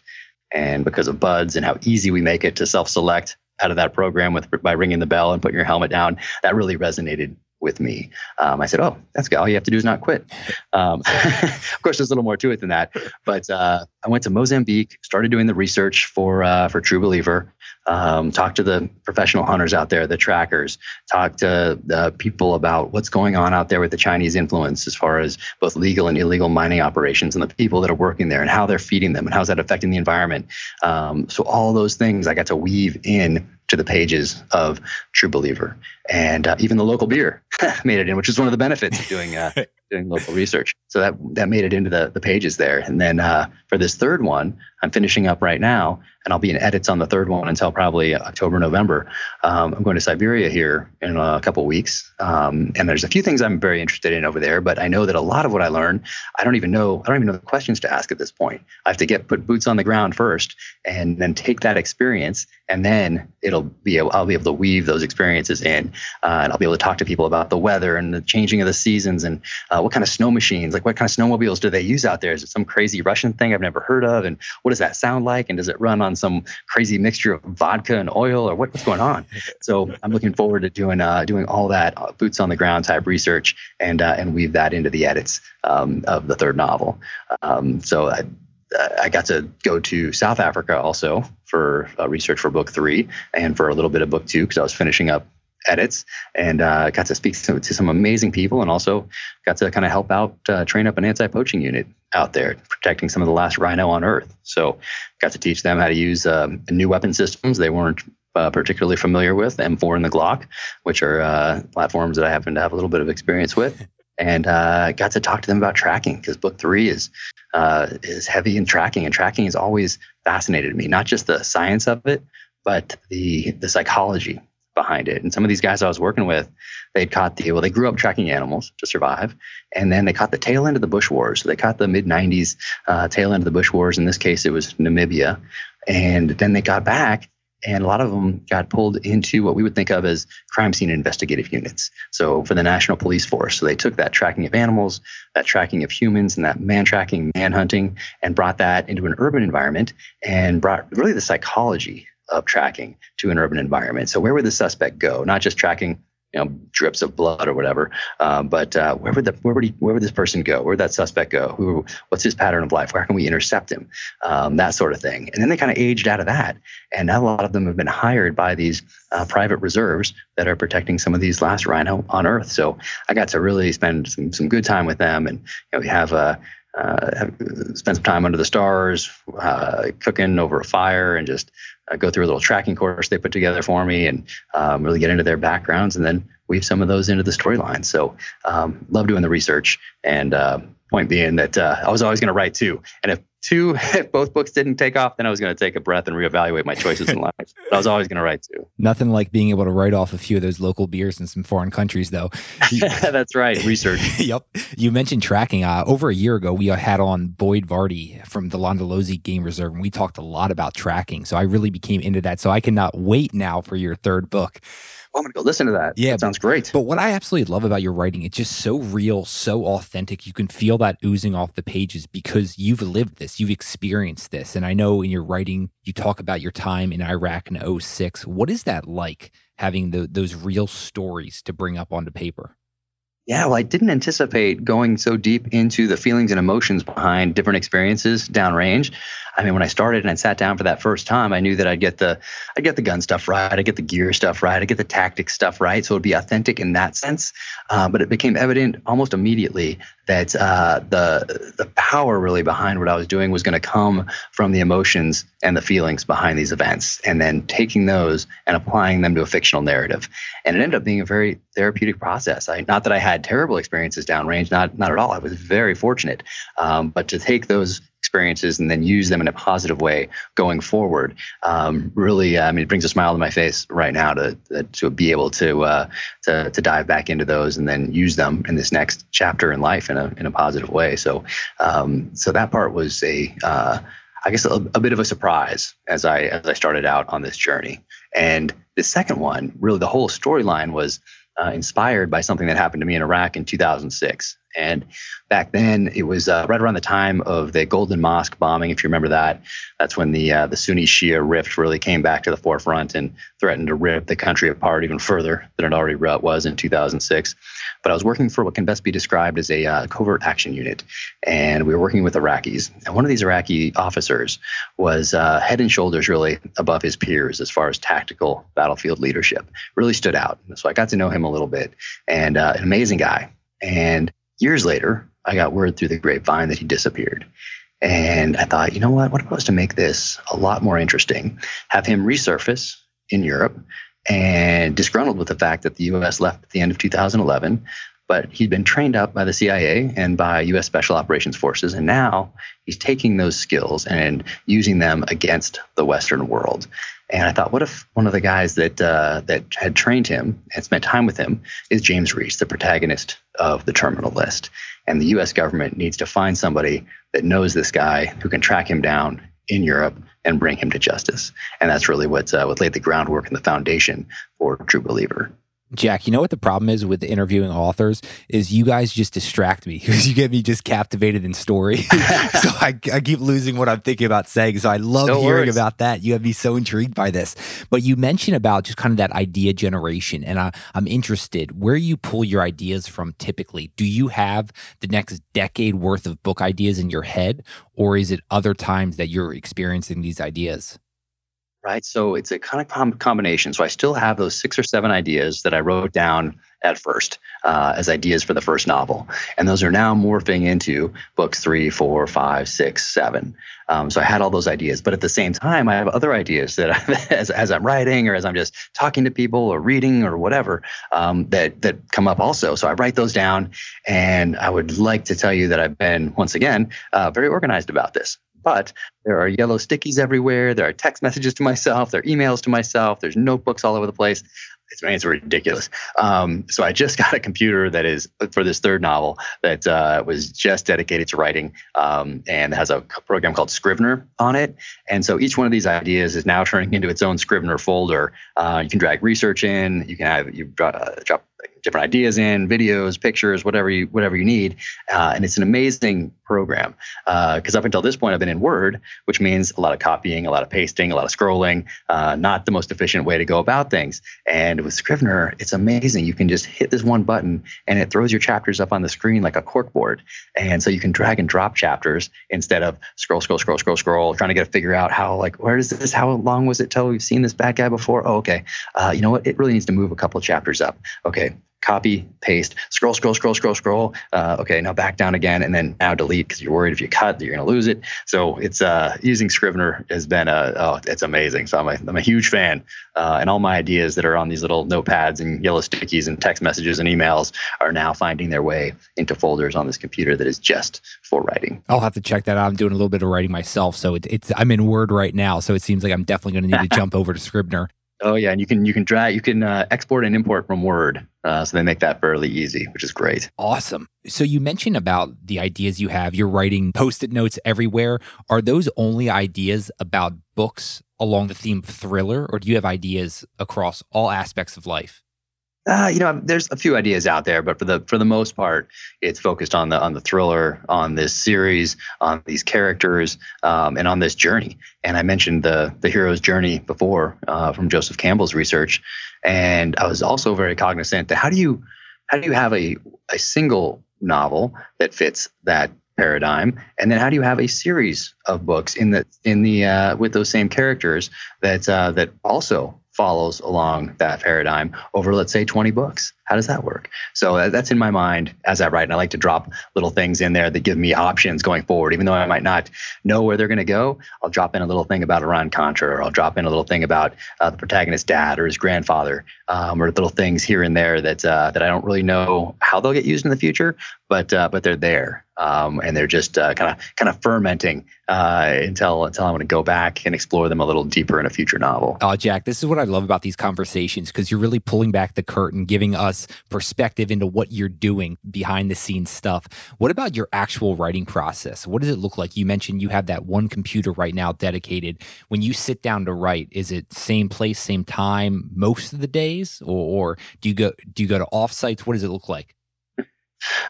and because of BUD/S and how easy we make it to self-select out of that program with by ringing the bell and putting your helmet down that really resonated with me. Um, I said, "Oh, that's good. All you have to do is not quit." Um, of course, there's a little more to it than that. But uh, I went to Mozambique, started doing the research for uh, for True Believer. Um, talked to the professional hunters out there, the trackers. Talk to the people about what's going on out there with the Chinese influence, as far as both legal and illegal mining operations, and the people that are working there, and how they're feeding them, and how's that affecting the environment. Um, so all those things I got to weave in to the pages of True Believer, and uh, even the local beer made it in, which is one of the benefits of doing uh, doing local research. So that that made it into the the pages there. And then uh, for this third one, I'm finishing up right now, and I'll be in edits on the third one until probably October, November. Um, I'm going to Siberia here in a couple weeks, um, and there's a few things I'm very interested in over there. But I know that a lot of what I learn, I don't even know. I don't even know the questions to ask at this point. I have to get put boots on the ground first, and then take that experience, and then it'll be I'll be able to weave those experiences in, uh, and I'll be able to talk to people about the weather and the changing of the seasons and uh, what kind of snow machines, like what kind of snowmobiles do they use out there? Is it some crazy Russian thing I've never heard of, and what does that sound like? And does it run on some crazy mixture of vodka and oil or what, what's going on? So I'm looking forward to doing uh, doing all that boots on the ground type research and uh, and weave that into the edits um, of the third novel. Um, so I, I got to go to South Africa also for uh, research for book three and for a little bit of book two because I was finishing up edits and uh, got to speak to, to, some amazing people and also got to kind of help out uh, train up an anti-poaching unit out there protecting some of the last rhino on earth so got to teach them how to use um, new weapon systems they weren't uh, particularly familiar with m4 and the glock which are uh, platforms that i happen to have a little bit of experience with and uh, got to talk to them about tracking because book three is uh, is heavy in tracking and tracking has always fascinated me not just the science of it but the the psychology behind it. And some of these guys I was working with, they'd caught the well, they grew up tracking animals to survive, and then they caught the tail end of the bush wars. So they caught the mid '90s uh, tail end of the bush wars. In this case, it was Namibia, and then they got back. And a lot of them got pulled into what we would think of as crime scene investigative units. So, for the National Police Force. So, they took that tracking of animals, that tracking of humans, and that man tracking, man hunting, and brought that into an urban environment and brought really the psychology of tracking to an urban environment. So where would the suspect go? Not just tracking you know drips of blood or whatever. Uh, but uh, where would the where would he, where would this person go? Where would that suspect go? Who what's his pattern of life? Where can we intercept him? Um, that sort of thing. And then they kind of aged out of that, and now a lot of them have been hired by these uh, private reserves that are protecting some of these last rhino on Earth. So I got to really spend some, some good time with them, and you know, we have a uh, spend some time under the stars, uh, cooking over a fire, and just uh, go through a little tracking course they put together for me, and um, really get into their backgrounds, and then weave some of those into the storyline. So, um, love doing the research. And uh, point being that uh, I was always going to write two, and if two, if both books didn't take off, then I was going to take a breath and reevaluate my choices in life. But I was always going to write two. Nothing like being able to write off a few of those local beers in some foreign countries, though. That's right. Research. yep. You mentioned tracking. Uh, over a year ago, we had on Boyd Varty from the Londolozi Game Reserve, and we talked a lot about tracking. So I really became into that. So I cannot wait now for your third book. Oh, I'm gonna go listen to that. Yeah, that sounds great. But what I absolutely love about your writing, it's just so real, so authentic. You can feel that oozing off the pages because you've lived this, you've experienced this. And I know in your writing, you talk about your time in Iraq in 06. What is that like having the, those real stories to bring up onto paper? Yeah, well, I didn't anticipate going so deep into the feelings and emotions behind different experiences downrange. I mean, when I started and I sat down for that first time, I knew that I'd get the I'd get the gun stuff right, I'd get the gear stuff right, I'd get the tactics stuff right, so it'd be authentic in that sense. Uh, but it became evident almost immediately that uh, the the power really behind what I was doing was going to come from the emotions and the feelings behind these events, and then taking those and applying them to a fictional narrative. And it ended up being a very therapeutic process. I, not that I had terrible experiences downrange, not not at all. I was very fortunate, um, but to take those experiences and then use them in a positive way going forward. Um, really, I mean, it brings a smile to my face right now to to be able to uh, to to dive back into those and then use them in this next chapter in life in a in a positive way. So, um, so that part was a uh, I guess a, a, bit of a surprise as I as I started out on this journey. And the second one, really, the whole storyline was uh, inspired by something that happened to me in Iraq in 2006. And back then, it was uh, right around the time of the Golden Mosque bombing, if you remember that. That's when the uh, the Sunni Shia rift really came back to the forefront and threatened to rip the country apart even further than it already was in 2006. But I was working for what can best be described as a uh, covert action unit, and we were working with Iraqis. And one of these Iraqi officers was uh, head and shoulders really above his peers as far as tactical battlefield leadership. Really stood out. So I got to know him a little bit, and uh, an amazing guy. And years later, I got word through the grapevine that he disappeared. And I thought, you know what? What if I was to make this a lot more interesting? Have him resurface in Europe and disgruntled with the fact that the US left at the end of 2011. But he'd been trained up by the CIA and by US Special Operations Forces. And now he's taking those skills and using them against the Western world. And I thought, what if one of the guys that uh, that had trained him and spent time with him is James Reese, the protagonist of the Terminal List, and the U.S. government needs to find somebody that knows this guy who can track him down in Europe and bring him to justice. And that's really what uh, what laid the groundwork and the foundation for True Believer. Jack, you know what the problem is with interviewing authors is you guys just distract me because you get me just captivated in story. so I, I, keep losing what I'm thinking about saying. So I love no hearing worries. about that. You have me so intrigued by this. But you mentioned about just kind of that idea generation, and I, I'm interested where you pull your ideas from. Typically, do you have the next decade worth of book ideas in your head, or is it other times that you're experiencing these ideas? Right? So it's a kind of com- combination. So I still have those six or seven ideas that I wrote down at first uh, as ideas for the first novel, and those are now morphing into books three, four, five, six, seven. Um, so I had all those ideas, but at the same time, I have other ideas that as, as I'm writing or as I'm just talking to people or reading or whatever um, that that come up also. So I write those down, and I would like to tell you that I've been once again uh, very organized about this. But there are yellow stickies everywhere. There are text messages to myself. There are emails to myself. There's notebooks all over the place. It's, it's ridiculous. Um, so I just got a computer that is for this third novel that uh, was just dedicated to writing um, and has a program called Scrivener on it. And so each one of these ideas is now turning into its own Scrivener folder. Uh, you can drag research in. You can have you drop, uh, drop different ideas in, videos, pictures, whatever you whatever you need, uh, and it's an amazing program. Because uh, up until this point, I've been in Word, which means a lot of copying, a lot of pasting, a lot of scrolling. Uh, not the most efficient way to go about things. And with Scrivener, it's amazing. You can just hit this one button, and it throws your chapters up on the screen like a corkboard. And so you can drag and drop chapters instead of scroll, scroll, scroll, scroll, scroll, trying to get figure out how like where is this? How long was it till we've seen this bad guy before? Oh, okay. Uh, you know what? It really needs to move a couple chapters up. Okay, copy, paste, scroll, scroll, scroll, scroll, scroll. Uh, okay, now back down again, and then now delete because you're worried if you cut that you're going to lose it. So it's uh, using Scrivener has been a oh, it's amazing. So I'm a, I'm a huge fan, uh, and all my ideas that are on these little notepads and yellow stickies and text messages and emails are now finding their way into folders on this computer that is just for writing. I'll have to check that out. I'm doing a little bit of writing myself, so it, it's I'm in Word right now, so it seems like I'm definitely going to need to jump over to Scrivener. Oh yeah, and you can you can drag you can uh, export and import from Word, uh, so they make that fairly easy, which is great. Awesome. So you mentioned about the ideas you have. You're writing post-it notes everywhere. Are those only ideas about books along the theme of thriller, or do you have ideas across all aspects of life? Uh, you know, there's a few ideas out there, but for the for the most part, it's focused on the on the thriller, on this series, on these characters, um, and on this journey. And I mentioned the the hero's journey before uh, from Joseph Campbell's research, and I was also very cognizant that how do you how do you have a a single novel that fits that paradigm and then how do you have a series of books in the in the uh, with those same characters that uh, that also follows along that paradigm over, let's say, 20 books. How does that work? So uh, that's in my mind as I write. And I like to drop little things in there that give me options going forward. Even though I might not know where they're going to go, I'll drop in a little thing about Iran Contra, or I'll drop in a little thing about uh, the protagonist's dad or his grandfather, um, or little things here and there that uh, that I don't really know how they'll get used in the future, but uh, but they're there. Um, and they're just kind of kind of fermenting uh, until until I want to go back and explore them a little deeper in a future novel. Oh, Jack, this is what I love about these conversations because you're really pulling back the curtain, giving us perspective into what you're doing behind the scenes stuff. What about your actual writing process? What does it look like? You mentioned you have that one computer right now dedicated. When you sit down to write, is it same place, same time most of the days, or, or do you go do you go to offsites? What does it look like?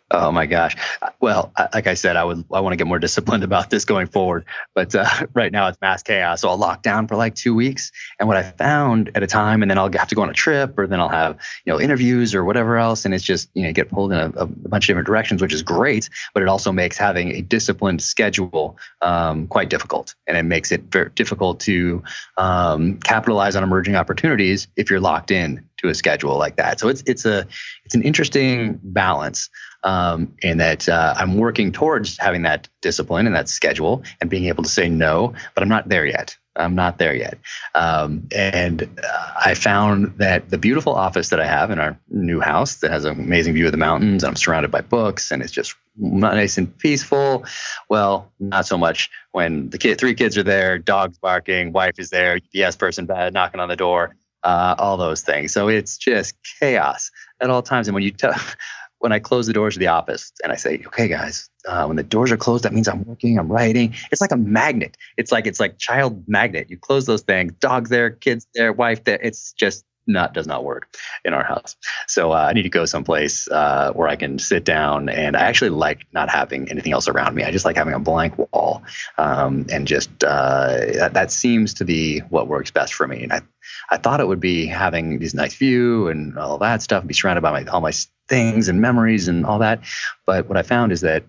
Oh my gosh. Well, like I said, I would I want to get more disciplined about this going forward. But uh, right now it's mass chaos, so I'll lock down for like two weeks. And what I found at a time, and then I'll have to go on a trip, or then I'll have you know interviews or whatever else, and it's just you know get pulled in a, a bunch of different directions, which is great. But it also makes having a disciplined schedule um, quite difficult, and it makes it very difficult to um, capitalize on emerging opportunities if you're locked in to a schedule like that. So it's it's a it's an interesting balance um, in that uh, I'm working towards having that discipline and that schedule and being able to say no, but I'm not there yet. I'm not there yet. Um, and uh, I found that the beautiful office that I have in our new house that has an amazing view of the mountains, I'm surrounded by books, and it's just nice and peaceful. Well, not so much when the kid, three kids are there, dogs barking, wife is there, UPS person knocking on the door uh, all those things. So it's just chaos at all times. And when you tell, when I close the doors of the office and I say, "Okay, guys, uh, when the doors are closed, that means I'm working, I'm writing." It's like a magnet. It's like it's like child magnet. You close those things, dogs there, kids there, wife there. It's just not does not work in our house. So uh, I need to go someplace uh, where I can sit down. And I actually like not having anything else around me. I just like having a blank wall, um, and just uh, that, that seems to be what works best for me. And I I thought it would be having this nice view and all that stuff, be surrounded by my, all my things and memories and all that. But what I found is that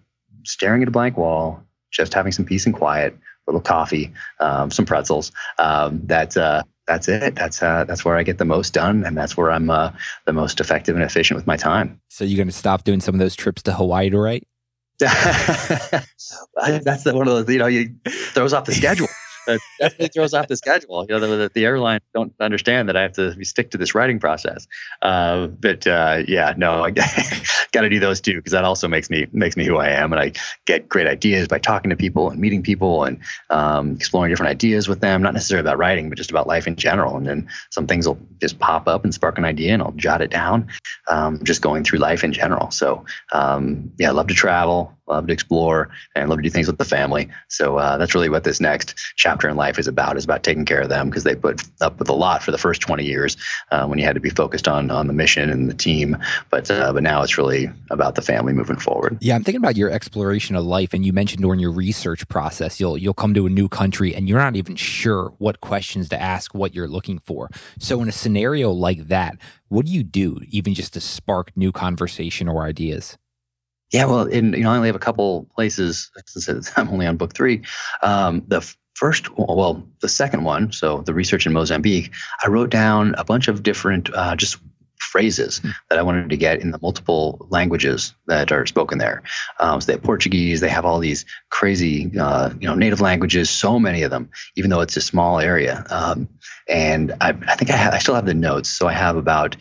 staring at a blank wall, just having some peace and quiet, a little coffee, um, some pretzels, um, that, uh, that's it. That's uh, that's where I get the most done, and that's where I'm uh, the most effective and efficient with my time. So you're going to stop doing some of those trips to Hawaii to write? that's the, one of those you know you throws off the schedule that definitely throws off the schedule. You know, the, the, don't understand that I have to stick to this writing process. Uh, but uh, yeah, no, I got to do those too because that also makes me makes me who I am, and I get great ideas by talking to people and meeting people and um, exploring different ideas with them. Not necessarily about writing, but just about life in general. And then some things will just pop up and spark an idea, and I'll jot it down. Um, just going through life in general. So um, yeah, I love to travel love to explore, and love to do things with the family. So uh, that's really what this next chapter in life is about. Is about taking care of them because they put up with a lot for the first 20 years uh, when you had to be focused on on the mission and the team. But uh, but now it's really about the family moving forward. Yeah, I'm thinking about your exploration of life, and you mentioned during your research process, you'll you'll come to a new country and you're not even sure what questions to ask, what you're looking for. So in a scenario like that, what do you do, even just to spark new conversation or ideas? Yeah, well, in, you know, I only have a couple places since I'm only on book three. Um, the first, well, the second one, so the research in Mozambique, I wrote down a bunch of different uh, just phrases hmm. that I wanted to get in the multiple languages that are spoken there. Um, so they have Portuguese, they have all these crazy, uh, you know, native languages, so many of them, even though it's a small area. Um, and I, I think I, ha- I still have the notes, so I have about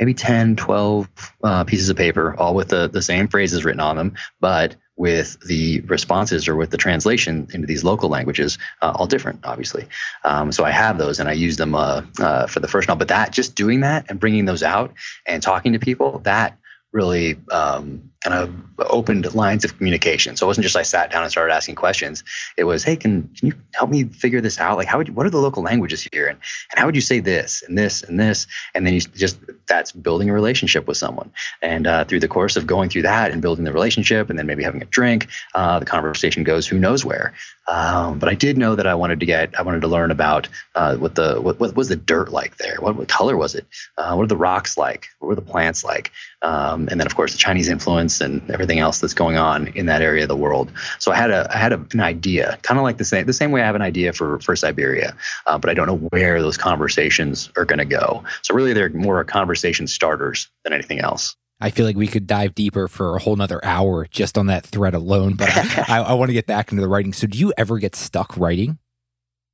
maybe 10, 12 uh, pieces of paper, all with the, the same phrases written on them, but with the responses or with the translation into these local languages, uh, all different, obviously. Um, so I have those and I use them uh, uh, for the first novel. But that, just doing that and bringing those out and talking to people, that really um, kind of opened lines of communication. So it wasn't just I sat down and started asking questions. It was, hey, can, can you help me figure this out? Like, how would you, what are the local languages here, and, and how would you say this and this and this? And then you just that's building a relationship with someone. And uh, through the course of going through that and building the relationship, and then maybe having a drink, uh, the conversation goes who knows where. Um, but I did know that I wanted to get, I wanted to learn about uh, what the what, what was the dirt like there? What, what color was it? Uh, what are the rocks like? What were the plants like? Um, and then of course the Chinese influence and everything else that's going on in that area of the world. So I had a I had a, an idea, kind of like the same the same way I have an idea for for Siberia, uh, but I don't know where those conversations are going to go. So really, they're more conversation starters than anything else. I feel like we could dive deeper for a whole nother hour just on that thread alone, but I, I, I want to get back into the writing. So, do you ever get stuck writing?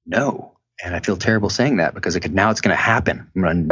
No. And I feel terrible saying that because it could, now it's going to happen. Gonna,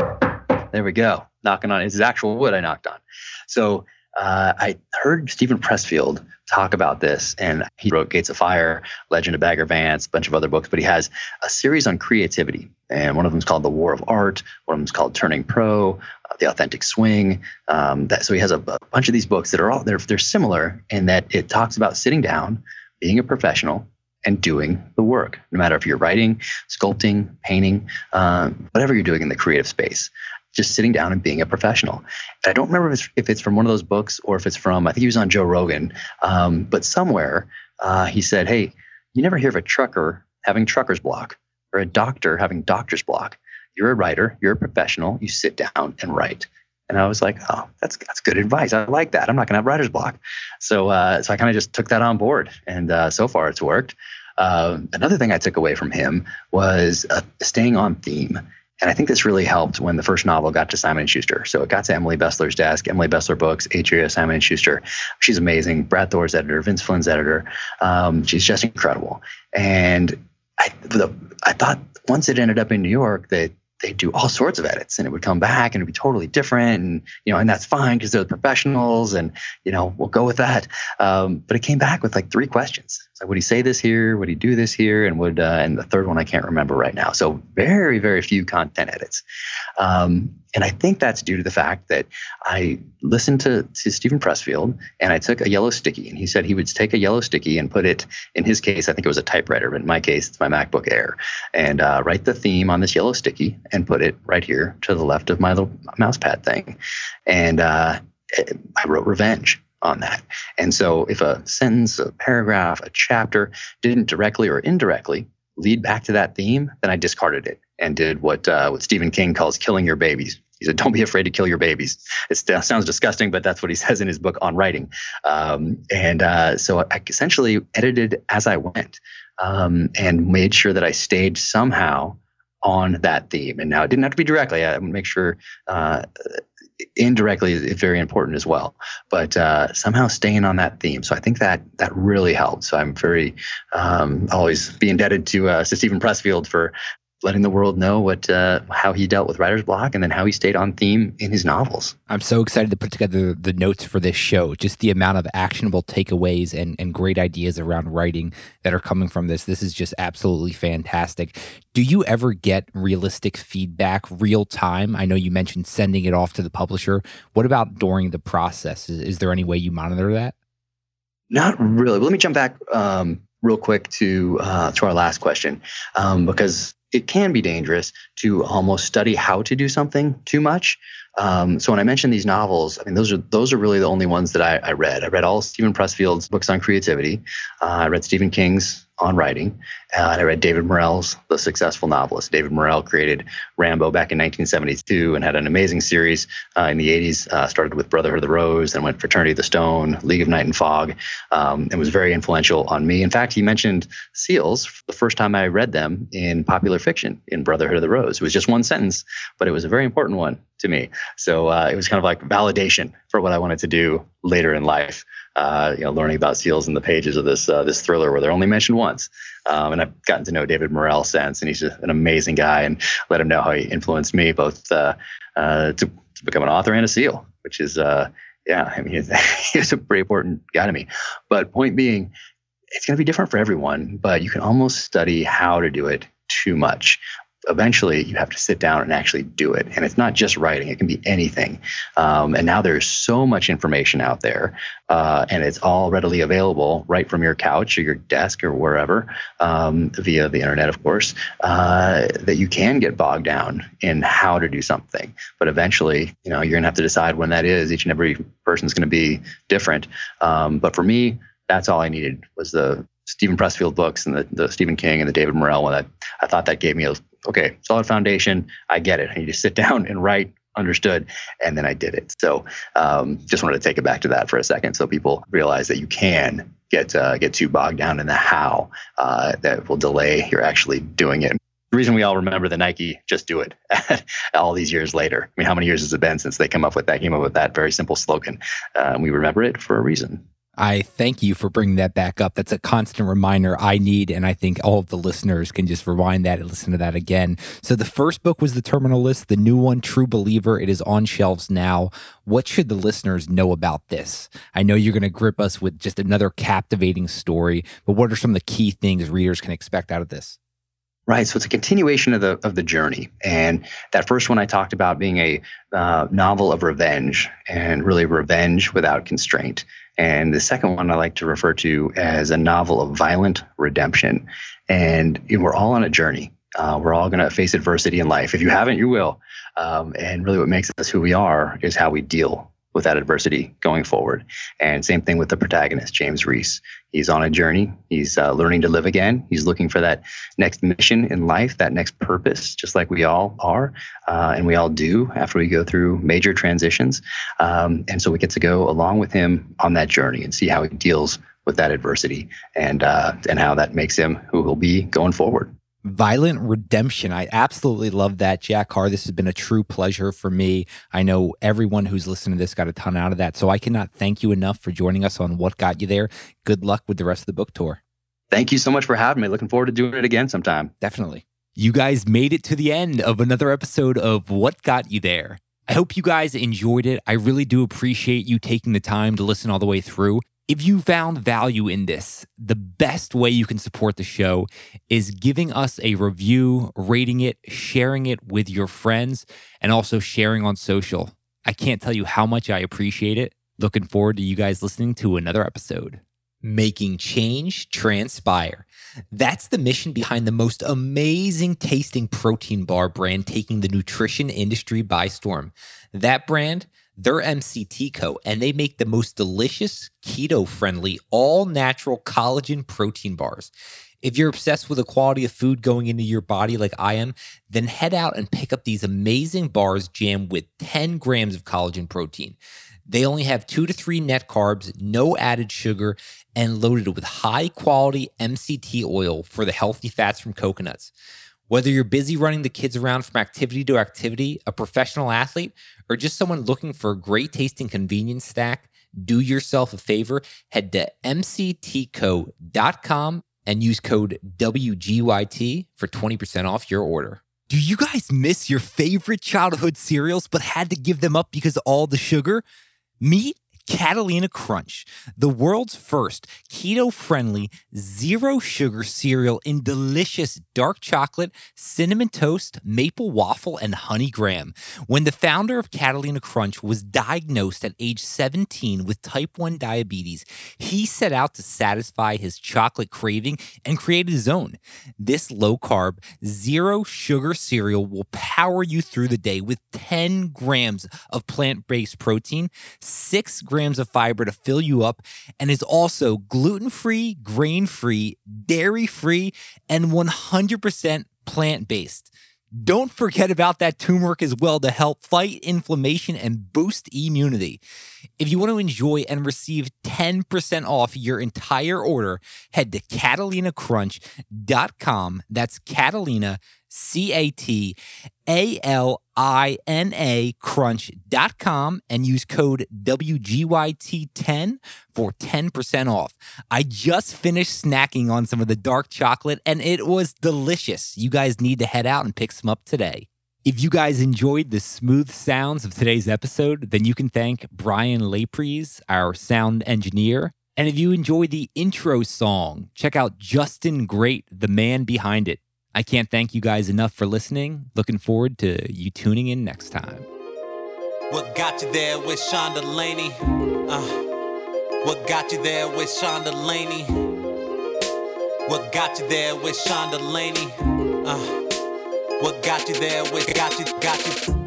there we go. Knocking on it's actual wood I knocked on. So uh, I heard Steven Pressfield talk about this, and he wrote Gates of Fire, Legend of Bagger Vance, a bunch of other books, but he has a series on creativity. And one of them is called The War of Art, one of them is called Turning Pro, the authentic swing. Um, that, so he has a, a, bunch of these books that are all they're they're similar in that it talks about sitting down, being a professional, and doing the work. No matter if you're writing, sculpting, painting, uh, whatever you're doing in the creative space, just sitting down and being a professional. And I don't remember if it's, if it's from one of those books or if it's from I think he was on Joe Rogan, um, but somewhere uh, he said, "Hey, you never hear of a trucker having trucker's block." or a doctor having doctor's block. You're a writer, you're a professional, you sit down and write. And I was like, oh, that's that's good advice. I like that. I'm not to have writer's block. So uh, so I kind of just took that on board, and uh, so far it's worked. Uh, another thing I took away from him was uh, staying on theme. And I think this really helped when the first novel got to Simon & Schuster. So it got to Emily Bestler's desk, Emily Bestler Books, Atria, Simon & Schuster. She's amazing. Brad Thor's editor, Vince Flynn's editor. Um, she's just incredible. And I, the, I thought once it ended up in New York that they do all sorts of edits and it would come back and it'd be totally different and you know and that's fine because they're the professionals and you know we'll go with that um, but it came back with like three questions so would he say this here? Would he do this here? And would uh, and the third one i can't remember right now. So very very few content edits. Um, and I think that's due to the fact that I listened to, to Steven Pressfield and I took a yellow sticky. And he said he would take a yellow sticky and put it, in his case, I think it was a typewriter, but in my case, it's my MacBook Air, and uh, write the theme on this yellow sticky and put it right here to the left of my little mouse pad thing. And uh, I wrote revenge on that. And so if a sentence, a paragraph, a chapter didn't directly or indirectly lead back to that theme, then I discarded it and did what uh, what Stephen King calls killing your babies. He said, "Don't be afraid to kill your babies." It sounds disgusting, but that's what he says in his book on writing. Um, and uh, so I essentially edited as I went um, and made sure that I stayed somehow on that theme. And now it didn't have to be directly. I make sure uh, indirectly is very important as well. But uh, somehow staying on that theme. So I think that that really helped. So I'm very um, always be indebted to uh, to Steven Pressfield for letting the world know what uh, how he dealt with writer's block and then how he stayed on theme in his novels. I'm so excited to put together the notes for this show. Just the amount of actionable takeaways and, and great ideas around writing that are coming from this. This is just absolutely fantastic. Do you ever get realistic feedback real time? I know you mentioned sending it off to the publisher. What about during the process? Is, is there any way you monitor that? Not really. But let me jump back um, real quick to uh, to our last question um, because it can be dangerous to almost study how to do something too much. Um, so when I mentioned these novels, I mean those are those are really the only ones that I, I read. I read all Steven Pressfield's books on creativity. Uh, I read Stephen King's on writing. Uh, and I read David Morrell's The Successful Novelist. David Morrell created Rambo back in 1972 and had an amazing series uh, in the 80s. Uh, started with Brotherhood of the Rose, and went Fraternity of the Stone, League of Night and Fog, um, and was very influential on me. In fact, he mentioned seals the first time I read them in popular fiction in Brotherhood of the Rose. It was just one sentence, but it was a very important one to me. So uh, it was kind of like validation for what I wanted to do later in life uh, you know, learning about seals in the pages of this uh, this thriller where they're only mentioned once. Um, and I've gotten to know David Morrell since, and he's just an amazing guy, and let him know how he influenced me both uh, uh to, to, become an author and a seal, which is uh, yeah, I mean, he's a pretty important guy to me. But point being, it's going to be different for everyone, but you can almost study how to do it too much eventually you have to sit down and actually do it. And it's not just writing, it can be anything. Um, and now there's so much information out there, uh, and it's all readily available right from your couch or your desk or wherever, um, via the internet, of course, uh, that you can get bogged down in how to do something. But eventually, you know, you're going to have to decide when that is. Each and every person's going to be different. Um, but for me, that's all I needed was the Steven Pressfield books and the, the Stephen King and the David Morrell one. That I thought that gave me a okay, solid foundation. I get it. I need to sit down and write. Understood. And then I did it. So um, just wanted to take it back to that for a second, so people realize that you can get uh, get too bogged down in the how uh, that will delay your actually doing it. The reason we all remember the Nike "Just Do It" all these years later. I mean, how many years has it been since they came up with that? Came up with that very simple slogan. Uh, we remember it for a reason. I thank you for bringing that back up. That's a constant reminder I need. And I think all of the listeners can just rewind that and listen to that again. So the first book was The Terminal List, the new one, True Believer. It is on shelves now. What should the listeners know about this? I know you're going to grip us with just another captivating story, but what are some of the key things readers can expect out of this? Right. So it's a continuation of the of the journey. And that first one I talked about being a uh, novel of revenge and really revenge without constraint. And the second one I like to refer to as a novel of violent redemption. And you know, we're all on a journey. Uh, we're all going to face adversity in life. If you haven't, you will. Um, and really, what makes us who we are is how we deal with that adversity going forward. And same thing with the protagonist, James Reese. He's on a journey. He's uh, learning to live again. He's looking for that next mission in life, that next purpose, just like we all are, uh, and we all do after we go through major transitions. Um, and so we get to go along with him on that journey and see how he deals with that adversity and uh, and how that makes him who he'll be going forward. Violent Redemption. I absolutely love that, Jack Carr. This has been a true pleasure for me. I know everyone who's listening to this got a ton out of that. So I cannot thank you enough for joining us on What Got You There. Good luck with the rest of the book tour. Thank you so much for having me. Looking forward to doing it again sometime. Definitely. You guys made it to the end of another episode of What Got You There. I hope you guys enjoyed it. I really do appreciate you taking the time to listen all the way through. If you found value in this, the best way you can support the show is giving us a review, rating it, sharing it with your friends, and also sharing on social. I can't tell you how much I appreciate it. Looking forward to you guys listening to another episode. Making change transpire. That's the mission behind the most amazing tasting protein bar brand taking the nutrition industry by storm. That brand they're MCT Co. and they make the most delicious, keto friendly, all natural collagen protein bars. If you're obsessed with the quality of food going into your body like I am, then head out and pick up these amazing bars jammed with 10 grams of collagen protein. They only have two to three net carbs, no added sugar, and loaded with high quality MCT oil for the healthy fats from coconuts. Whether you're busy running the kids around from activity to activity, a professional athlete, or just someone looking for a great tasting convenience snack, do yourself a favor. Head to mctco.com and use code WGYT for 20% off your order. Do you guys miss your favorite childhood cereals but had to give them up because of all the sugar? Meet Catalina Crunch, the world's first keto friendly, zero sugar cereal in delicious dark chocolate, cinnamon toast, maple waffle, and honey graham. When the founder of Catalina Crunch was diagnosed at age 17 with type 1 diabetes, he set out to satisfy his chocolate craving and created his own. This low carb, zero sugar cereal will power you through the day with 10 grams of plant based protein, 6 grams of fiber to fill you up, and is also gluten free, grain free, dairy free, and 100% plant based. Don't forget about that turmeric as well to help fight inflammation and boost immunity. If you want to enjoy and receive 10% off your entire order, head to CatalinaCrunch.com. That's Catalina, C A T A L I N A crunch.com and use code WGYT10 for 10% off. I just finished snacking on some of the dark chocolate and it was delicious. You guys need to head out and pick some up today. If you guys enjoyed the smooth sounds of today's episode, then you can thank Brian Lapries, our sound engineer. And if you enjoy the intro song, check out Justin Great, the man behind it. I can't thank you guys enough for listening. Looking forward to you tuning in next time. What got you there with Sean Delaney? Uh, what got you there with Sean Delaney? What got you there with Sean Delaney? Uh, what got you there with got you got you?